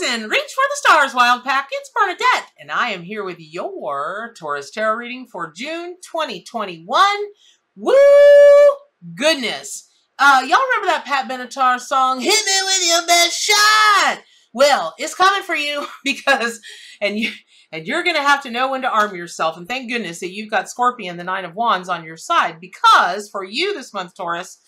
Rising! Reach for the stars, Wild Pack. It's Bernadette, and I am here with your Taurus Tarot reading for June 2021. Woo! Goodness. Uh, y'all remember that Pat Benatar song, Hit Me With Your Best Shot? Well, it's coming for you because, and you, and you're going to have to know when to arm yourself. And thank goodness that you've got Scorpion, the Nine of Wands, on your side because for you this month, Taurus,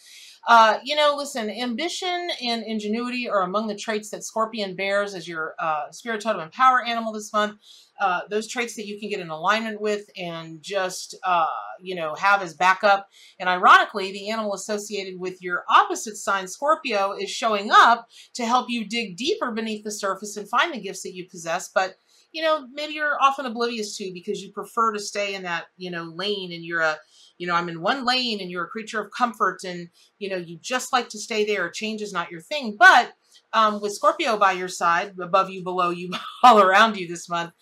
uh, you know, listen, ambition and ingenuity are among the traits that Scorpion bears as your uh, spirit totem and power animal this month. Uh, those traits that you can get in alignment with and just, uh, you know, have as backup. And ironically, the animal associated with your opposite sign, Scorpio, is showing up to help you dig deeper beneath the surface and find the gifts that you possess. But you know, maybe you're often oblivious to because you prefer to stay in that, you know, lane and you're a, you know, I'm in one lane and you're a creature of comfort and, you know, you just like to stay there. Change is not your thing. But um, with Scorpio by your side, above you, below you, all around you this month,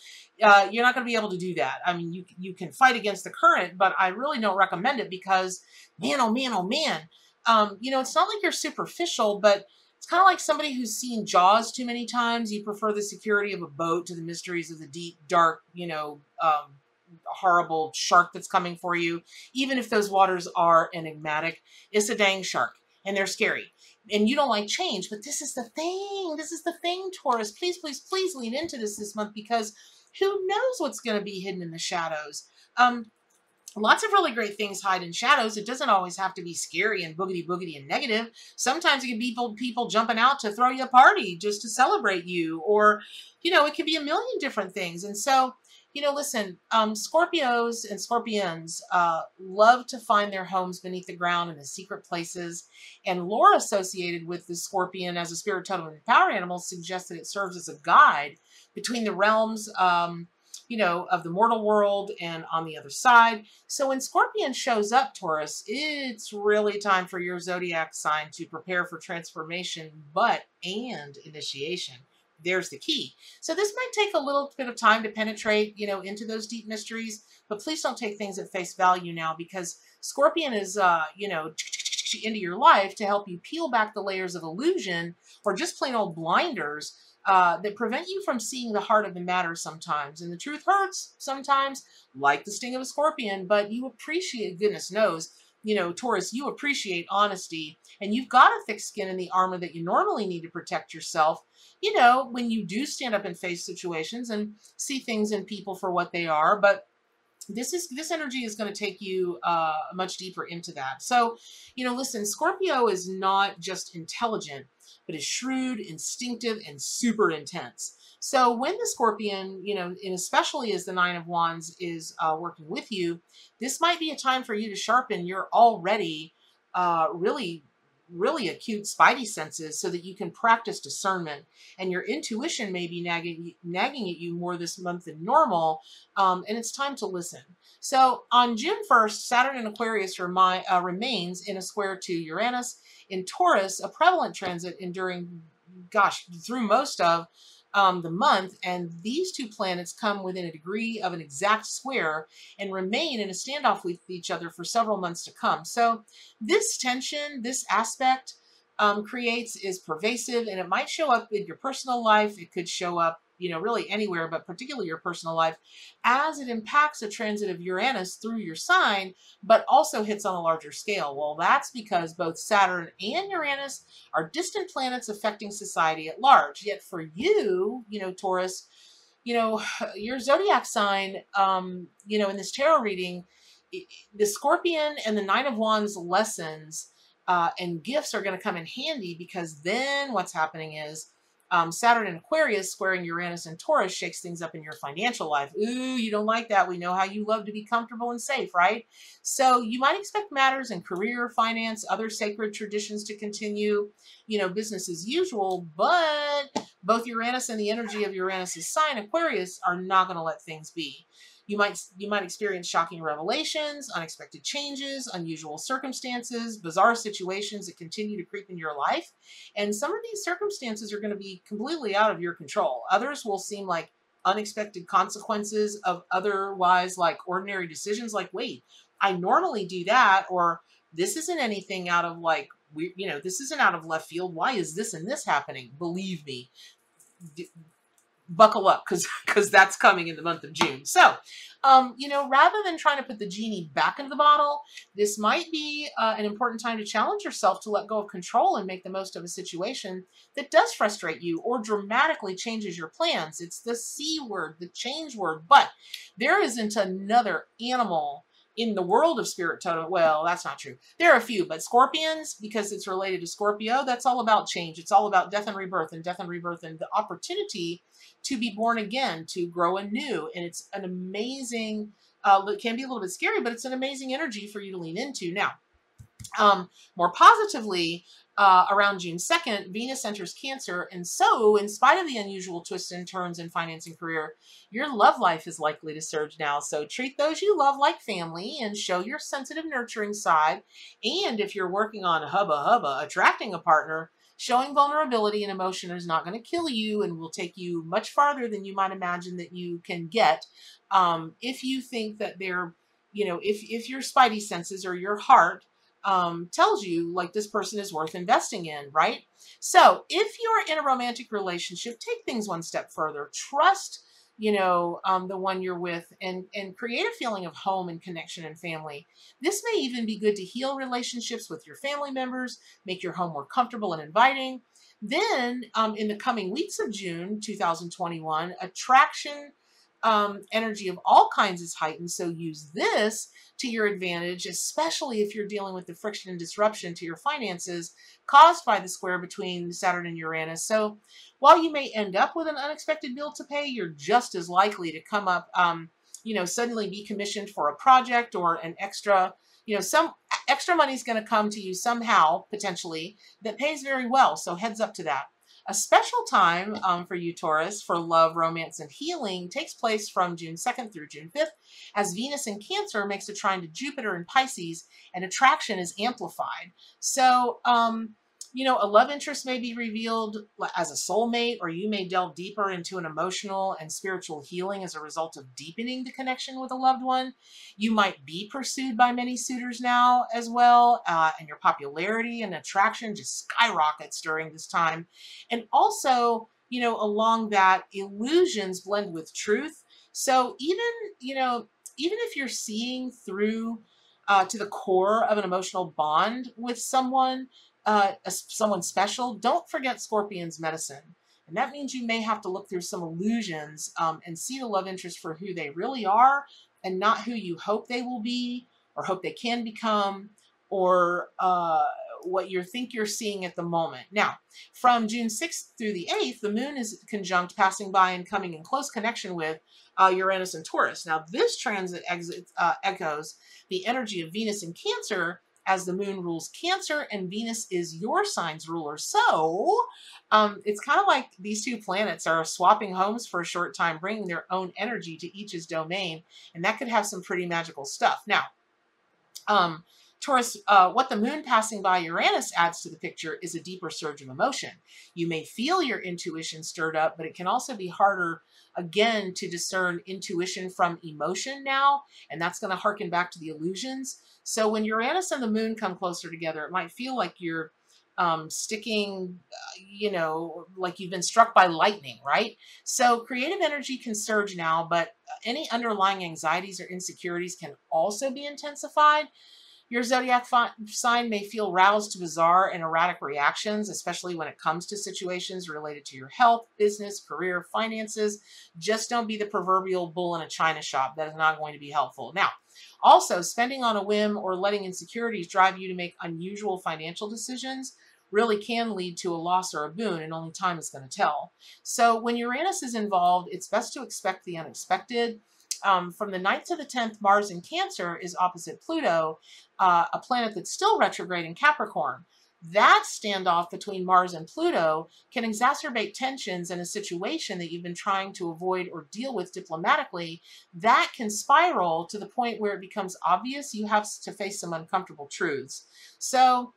uh, you're not going to be able to do that. I mean, you, you can fight against the current, but I really don't recommend it because, man, oh man, oh man, um, you know, it's not like you're superficial, but it's kind of like somebody who's seen Jaws too many times. You prefer the security of a boat to the mysteries of the deep, dark, you know, um, horrible shark that's coming for you. Even if those waters are enigmatic, it's a dang shark and they're scary. And you don't like change, but this is the thing. This is the thing, Taurus. Please, please, please lean into this this month because who knows what's going to be hidden in the shadows. Um, lots of really great things hide in shadows. It doesn't always have to be scary and boogity boogity and negative. Sometimes it can be people, people jumping out to throw you a party just to celebrate you. Or, you know, it could be a million different things. And so, you know, listen, um, Scorpios and Scorpions uh, love to find their homes beneath the ground in the secret places. And lore associated with the Scorpion as a spirit totem and power animal suggests that it serves as a guide between the realms um, you know, of the mortal world and on the other side. So when Scorpion shows up, Taurus, it's really time for your zodiac sign to prepare for transformation, but and initiation. There's the key. So this might take a little bit of time to penetrate, you know, into those deep mysteries, but please don't take things at face value now because Scorpion is, uh, you know, into your life to help you peel back the layers of illusion or just plain old blinders uh, that prevent you from seeing the heart of the matter sometimes. And the truth hurts sometimes, like the sting of a scorpion, but you appreciate, goodness knows, you know, Taurus, you appreciate honesty and you've got a thick skin in the armor that you normally need to protect yourself. You know, when you do stand up and face situations and see things and people for what they are, but this is this energy is going to take you uh, much deeper into that. So, you know, listen, Scorpio is not just intelligent but is shrewd, instinctive, and super intense. So when the Scorpion, you know, and especially as the Nine of Wands is uh, working with you, this might be a time for you to sharpen your already uh, really, really acute spidey senses so that you can practice discernment. And your intuition may be nagging, nagging at you more this month than normal, um, and it's time to listen. So on June 1st, Saturn in Aquarius remi- uh, remains in a square to Uranus in Taurus, a prevalent transit enduring, gosh, through most of um, the month. And these two planets come within a degree of an exact square and remain in a standoff with each other for several months to come. So this tension, this aspect um, creates is pervasive and it might show up in your personal life. It could show up you know, really anywhere, but particularly your personal life, as it impacts a transit of Uranus through your sign, but also hits on a larger scale. Well, that's because both Saturn and Uranus are distant planets affecting society at large. Yet for you, you know, Taurus, you know, your zodiac sign, um, you know, in this tarot reading, the Scorpion and the Nine of Wands lessons uh, and gifts are going to come in handy because then what's happening is um, Saturn and Aquarius squaring Uranus and Taurus shakes things up in your financial life. Ooh, you don't like that. We know how you love to be comfortable and safe, right? So you might expect matters in career, finance, other sacred traditions to continue, you know, business as usual, but both Uranus and the energy of Uranus's sign, Aquarius, are not going to let things be. You might you might experience shocking revelations, unexpected changes, unusual circumstances, bizarre situations that continue to creep in your life. And some of these circumstances are going to be completely out of your control. Others will seem like unexpected consequences of otherwise like ordinary decisions like wait, I normally do that or this isn't anything out of like we you know, this isn't out of left field. Why is this and this happening? Believe me, buckle up because because that's coming in the month of June. So, um, you know, rather than trying to put the genie back into the bottle, this might be uh, an important time to challenge yourself to let go of control and make the most of a situation that does frustrate you or dramatically changes your plans. It's the C word, the change word, but there isn't another animal in the world of spirit totem, well, that's not true. There are a few, but scorpions, because it's related to Scorpio, that's all about change. It's all about death and rebirth and death and rebirth and the opportunity to be born again, to grow anew. And it's an amazing, uh, it can be a little bit scary, but it's an amazing energy for you to lean into. Now, um, more positively, uh, around June 2nd, Venus enters Cancer. And so, in spite of the unusual twists and turns in finance and career, your love life is likely to surge now. So, treat those you love like family and show your sensitive, nurturing side. And if you're working on hubba hubba, attracting a partner, showing vulnerability and emotion is not going to kill you and will take you much farther than you might imagine that you can get um, if you think that they're, you know, if, if your spidey senses or your heart um, tells you like this person is worth investing in, right? So if you're in a romantic relationship, take things one step further. Trust, you know, um, the one you're with and, and create a feeling of home and connection and family. This may even be good to heal relationships with your family members, make your home more comfortable and inviting. Then um, in the coming weeks of June 2021, attraction um, energy of all kinds is heightened. So use this to your advantage, especially if you're dealing with the friction and disruption to your finances caused by the square between Saturn and Uranus. So while you may end up with an unexpected bill to pay, you're just as likely to come up, um, you know, suddenly be commissioned for a project or an extra, you know, some extra money is going to come to you somehow, potentially, that pays very well. So heads up to that. A special time um, for you, Taurus, for love, romance, and healing takes place from June 2nd through June 5th as Venus in Cancer makes a trine to Jupiter in Pisces and attraction is amplified. So, um, you know, a love interest may be revealed as a soulmate, or you may delve deeper into an emotional and spiritual healing as a result of deepening the connection with a loved one. You might be pursued by many suitors now as well, uh, and your popularity and attraction just skyrockets during this time. And also, you know, along that, illusions blend with truth. So even, you know, even if you're seeing through uh, to the core of an emotional bond with someone, uh, someone special, don't forget Scorpion's medicine. And that means you may have to look through some illusions um, and see the love interest for who they really are and not who you hope they will be or hope they can become or uh, what you think you're seeing at the moment. Now, from June 6th through the 8th, the moon is conjunct, passing by and coming in close connection with uh, Uranus and Taurus. Now, this transit uh, echoes the energy of Venus in Cancer as the moon rules Cancer and Venus is your sign's ruler. So um, it's kind of like these two planets are swapping homes for a short time, bringing their own energy to each's domain, and that could have some pretty magical stuff. Now, um, Taurus, uh, what the moon passing by Uranus adds to the picture is a deeper surge of emotion. You may feel your intuition stirred up, but it can also be harder, again, to discern intuition from emotion now, and that's going to harken back to the illusions. So when Uranus and the moon come closer together, it might feel like you're um, sticking, uh, you know, like you've been struck by lightning, right? So creative energy can surge now, but any underlying anxieties or insecurities can also be intensified. Your zodiac sign may feel roused to bizarre and erratic reactions, especially when it comes to situations related to your health, business, career, finances. Just don't be the proverbial bull in a china shop. That is not going to be helpful. Now, also, spending on a whim or letting insecurities drive you to make unusual financial decisions really can lead to a loss or a boon, and only time is going to tell. So when Uranus is involved, it's best to expect the unexpected. Um, from the 9th to the 10th, Mars in Cancer is opposite Pluto, uh, a planet that's still retrograde in Capricorn. That standoff between Mars and Pluto can exacerbate tensions in a situation that you've been trying to avoid or deal with diplomatically. That can spiral to the point where it becomes obvious you have to face some uncomfortable truths. So,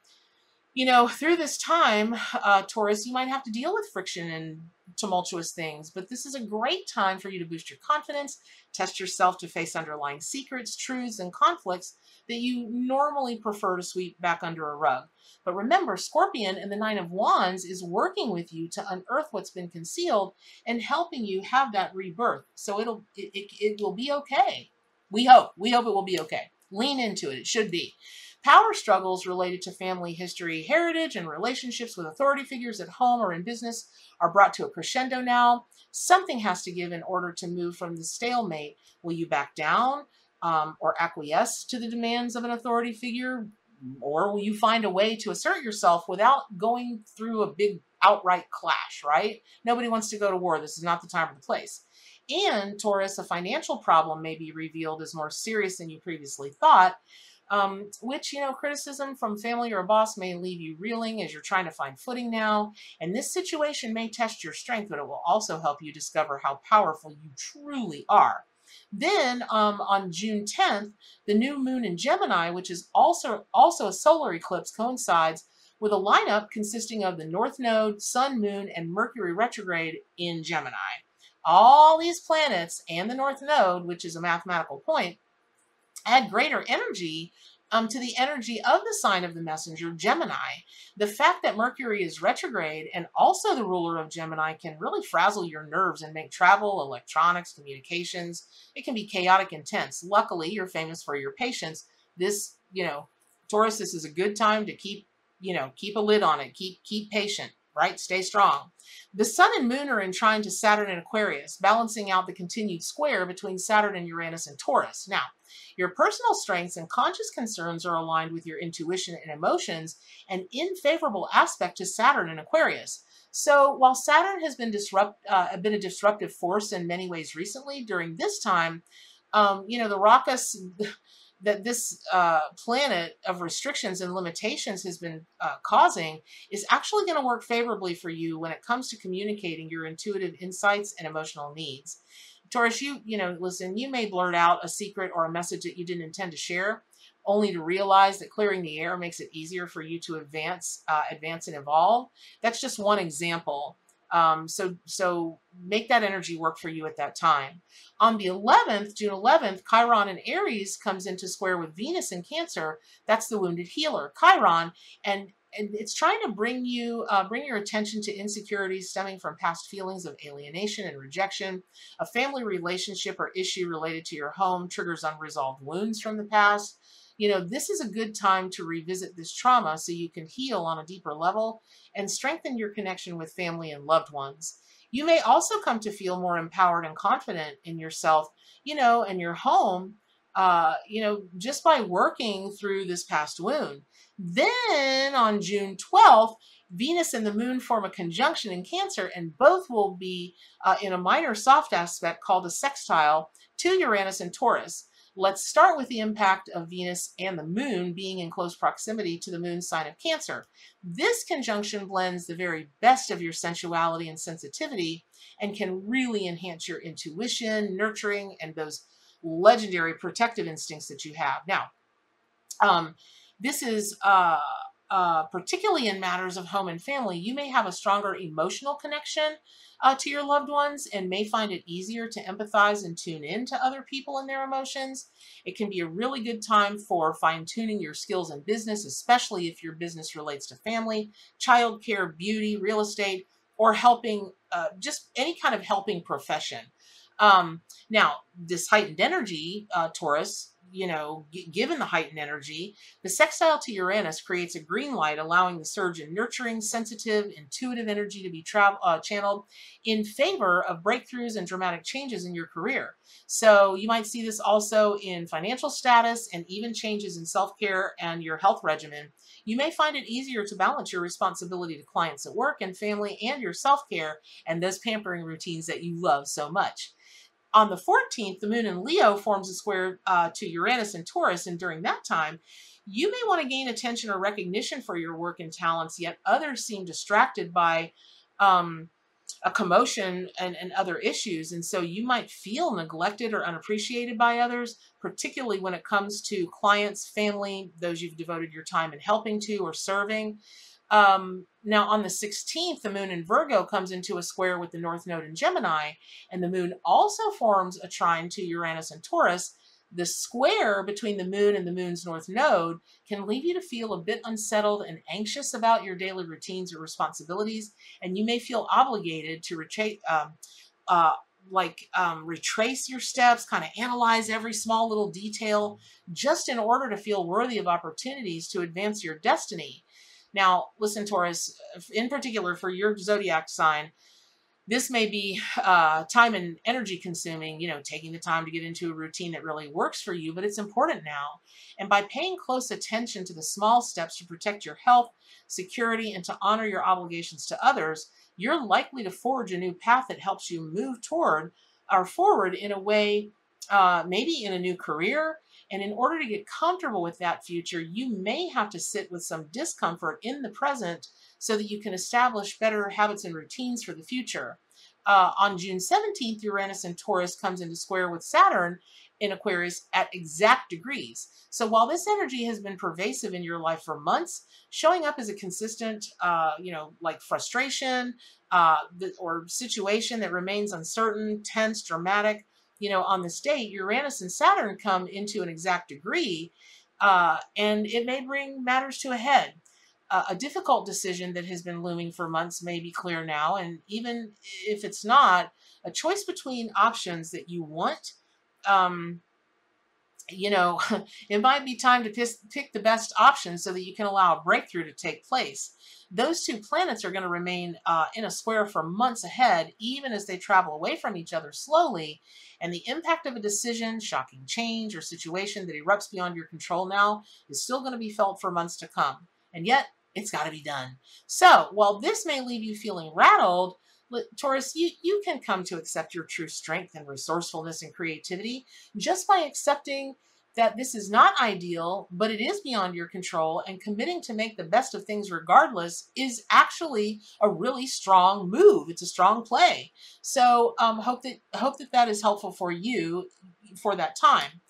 you know, through this time, uh, Taurus, you might have to deal with friction and tumultuous things, but this is a great time for you to boost your confidence, test yourself to face underlying secrets, truths, and conflicts that you normally prefer to sweep back under a rug. But remember, Scorpion and the Nine of Wands is working with you to unearth what's been concealed and helping you have that rebirth. So it'll it, it, it will be okay. We hope. We hope it will be okay. Lean into it. It should be. Power struggles related to family history, heritage, and relationships with authority figures at home or in business are brought to a crescendo now. Something has to give in order to move from the stalemate. Will you back down um, or acquiesce to the demands of an authority figure? Or will you find a way to assert yourself without going through a big outright clash, right? Nobody wants to go to war. This is not the time or the place. And Taurus, a financial problem may be revealed as more serious than you previously thought um, which, you know, criticism from family or a boss may leave you reeling as you're trying to find footing now. And this situation may test your strength, but it will also help you discover how powerful you truly are. Then um, on June 10th, the new moon in Gemini, which is also, also a solar eclipse, coincides with a lineup consisting of the North Node, Sun, Moon, and Mercury retrograde in Gemini. All these planets and the North Node, which is a mathematical point, add greater energy um, to the energy of the sign of the messenger, Gemini. The fact that Mercury is retrograde and also the ruler of Gemini can really frazzle your nerves and make travel, electronics, communications, it can be chaotic intense. Luckily, you're famous for your patience. This, you know, Taurus, this is a good time to keep, you know, keep a lid on it. Keep, keep patient right? Stay strong. The sun and moon are in trine to Saturn and Aquarius, balancing out the continued square between Saturn and Uranus and Taurus. Now, your personal strengths and conscious concerns are aligned with your intuition and emotions, and in favorable aspect to Saturn and Aquarius. So while Saturn has been disrupt, uh, been a disruptive force in many ways recently, during this time, um, you know, the raucous that this uh, planet of restrictions and limitations has been uh, causing is actually going to work favorably for you when it comes to communicating your intuitive insights and emotional needs. Taurus, you, you know, listen, you may blurt out a secret or a message that you didn't intend to share, only to realize that clearing the air makes it easier for you to advance, uh, advance and evolve. That's just one example. Um, so, so make that energy work for you at that time. On the 11th, June 11th, Chiron in Aries comes into square with Venus in Cancer. That's the wounded healer, Chiron. And and it's trying to bring you uh, bring your attention to insecurities stemming from past feelings of alienation and rejection a family relationship or issue related to your home triggers unresolved wounds from the past you know, this is a good time to revisit this trauma so you can heal on a deeper level and strengthen your connection with family and loved ones. You may also come to feel more empowered and confident in yourself, you know, and your home, uh, you know, just by working through this past wound. Then on June 12th, Venus and the moon form a conjunction in Cancer, and both will be uh, in a minor soft aspect called a sextile to Uranus and Taurus. Let's start with the impact of Venus and the moon being in close proximity to the moon sign of Cancer. This conjunction blends the very best of your sensuality and sensitivity and can really enhance your intuition, nurturing, and those legendary protective instincts that you have. Now, um, this is uh, uh, particularly in matters of home and family, you may have a stronger emotional connection uh, to your loved ones and may find it easier to empathize and tune in to other people and their emotions. It can be a really good time for fine tuning your skills in business, especially if your business relates to family, childcare, beauty, real estate, or helping, uh, just any kind of helping profession. Um, now, this heightened energy, uh, Taurus, you know, given the heightened energy, the sextile to Uranus creates a green light, allowing the surge in nurturing, sensitive, intuitive energy to be tra- uh, channeled in favor of breakthroughs and dramatic changes in your career. So you might see this also in financial status and even changes in self-care and your health regimen. You may find it easier to balance your responsibility to clients at work and family and your self-care and those pampering routines that you love so much. On the 14th, the moon in Leo forms a square uh, to Uranus and Taurus, and during that time, you may want to gain attention or recognition for your work and talents, yet others seem distracted by um, a commotion and, and other issues. And so you might feel neglected or unappreciated by others, particularly when it comes to clients, family, those you've devoted your time in helping to or serving. Um, now, on the 16th, the moon in Virgo comes into a square with the North Node in Gemini, and the moon also forms a trine to Uranus and Taurus. The square between the moon and the moon's North Node can leave you to feel a bit unsettled and anxious about your daily routines or responsibilities, and you may feel obligated to. Um, uh, like um, retrace your steps, kind of analyze every small little detail, just in order to feel worthy of opportunities to advance your destiny. Now, listen, Taurus, in particular for your zodiac sign, this may be uh, time and energy consuming, you know, taking the time to get into a routine that really works for you, but it's important now. And by paying close attention to the small steps to protect your health, security, and to honor your obligations to others, you're likely to forge a new path that helps you move toward or forward in a way, uh, maybe in a new career, and in order to get comfortable with that future, you may have to sit with some discomfort in the present so that you can establish better habits and routines for the future. Uh, on June 17th, Uranus and Taurus comes into square with Saturn in Aquarius at exact degrees. So while this energy has been pervasive in your life for months, showing up as a consistent, uh, you know, like frustration uh, or situation that remains uncertain, tense, dramatic, you know, on this date, Uranus and Saturn come into an exact degree, uh, and it may bring matters to a head. Uh, a difficult decision that has been looming for months may be clear now, and even if it's not, a choice between options that you want, um, you know, it might be time to pick the best option so that you can allow a breakthrough to take place. Those two planets are going to remain uh, in a square for months ahead, even as they travel away from each other slowly. And the impact of a decision, shocking change, or situation that erupts beyond your control now is still going to be felt for months to come. And yet, it's got to be done. So, while this may leave you feeling rattled, Taurus, you, you can come to accept your true strength and resourcefulness and creativity just by accepting that this is not ideal, but it is beyond your control, and committing to make the best of things regardless is actually a really strong move. It's a strong play. So um, hope that hope that that is helpful for you for that time.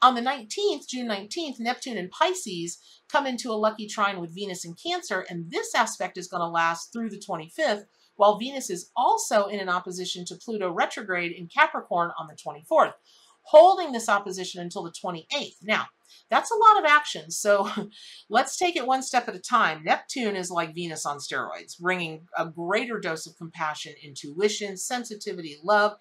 On the 19th, June 19th, Neptune and Pisces come into a lucky trine with Venus and Cancer, and this aspect is going to last through the 25th, while Venus is also in an opposition to Pluto retrograde in Capricorn on the 24th holding this opposition until the 28th. Now, that's a lot of action, so let's take it one step at a time. Neptune is like Venus on steroids, bringing a greater dose of compassion, intuition, sensitivity, love,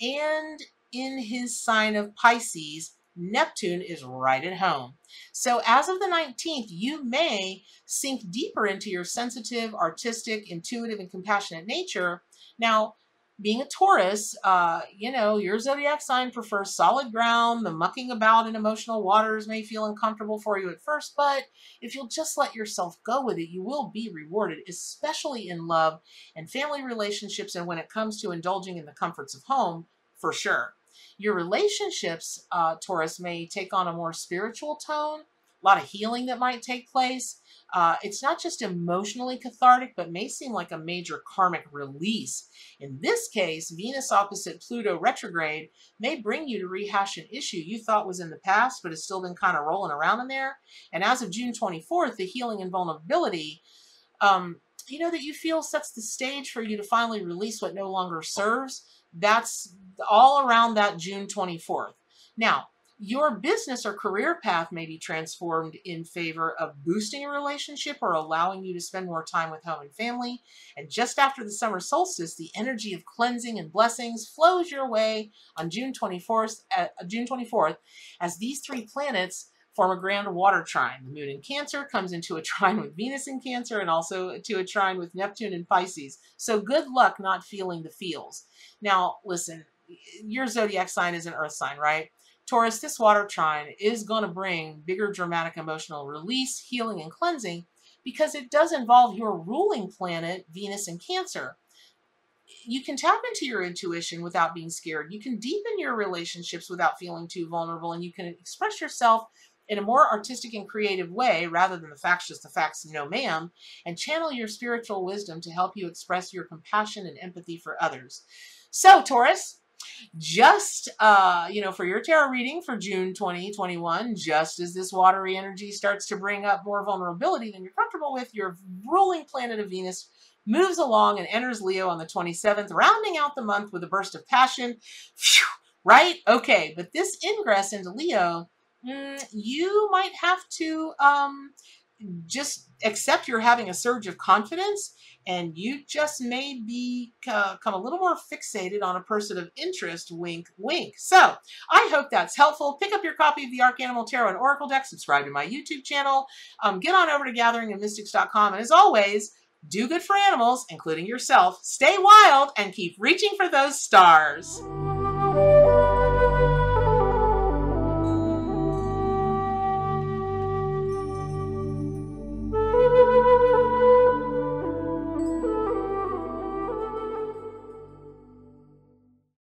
and in his sign of Pisces, Neptune is right at home. So as of the 19th, you may sink deeper into your sensitive, artistic, intuitive, and compassionate nature. Now, being a Taurus, uh, you know, your zodiac sign prefers solid ground. The mucking about in emotional waters may feel uncomfortable for you at first, but if you'll just let yourself go with it, you will be rewarded, especially in love and family relationships and when it comes to indulging in the comforts of home, for sure. Your relationships, uh, Taurus, may take on a more spiritual tone, a lot of healing that might take place. Uh, it's not just emotionally cathartic, but may seem like a major karmic release. In this case, Venus opposite Pluto retrograde may bring you to rehash an issue you thought was in the past, but has still been kind of rolling around in there. And as of June 24th, the healing and vulnerability, um, you know, that you feel sets the stage for you to finally release what no longer serves. That's all around that June 24th. Now, your business or career path may be transformed in favor of boosting a relationship or allowing you to spend more time with home and family. And just after the summer solstice, the energy of cleansing and blessings flows your way on June 24th, uh, June 24th as these three planets form a grand water trine. The moon in Cancer comes into a trine with Venus in Cancer and also to a trine with Neptune in Pisces. So good luck not feeling the feels. Now, listen, your zodiac sign is an earth sign, right? Taurus, this water trine is going to bring bigger dramatic emotional release, healing, and cleansing because it does involve your ruling planet, Venus in Cancer. You can tap into your intuition without being scared. You can deepen your relationships without feeling too vulnerable, and you can express yourself in a more artistic and creative way rather than the facts just the facts no ma'am and channel your spiritual wisdom to help you express your compassion and empathy for others so taurus just uh you know for your tarot reading for june 2021 just as this watery energy starts to bring up more vulnerability than you're comfortable with your ruling planet of venus moves along and enters leo on the 27th rounding out the month with a burst of passion. Phew, right? Okay but this ingress into leo mm, you might have to um just accept you're having a surge of confidence and you just may become a little more fixated on a person of interest, wink, wink. So I hope that's helpful. Pick up your copy of the Ark Animal Tarot and Oracle deck, subscribe to my YouTube channel, um, get on over to gatheringofmystics.com, and as always, do good for animals, including yourself, stay wild, and keep reaching for those stars.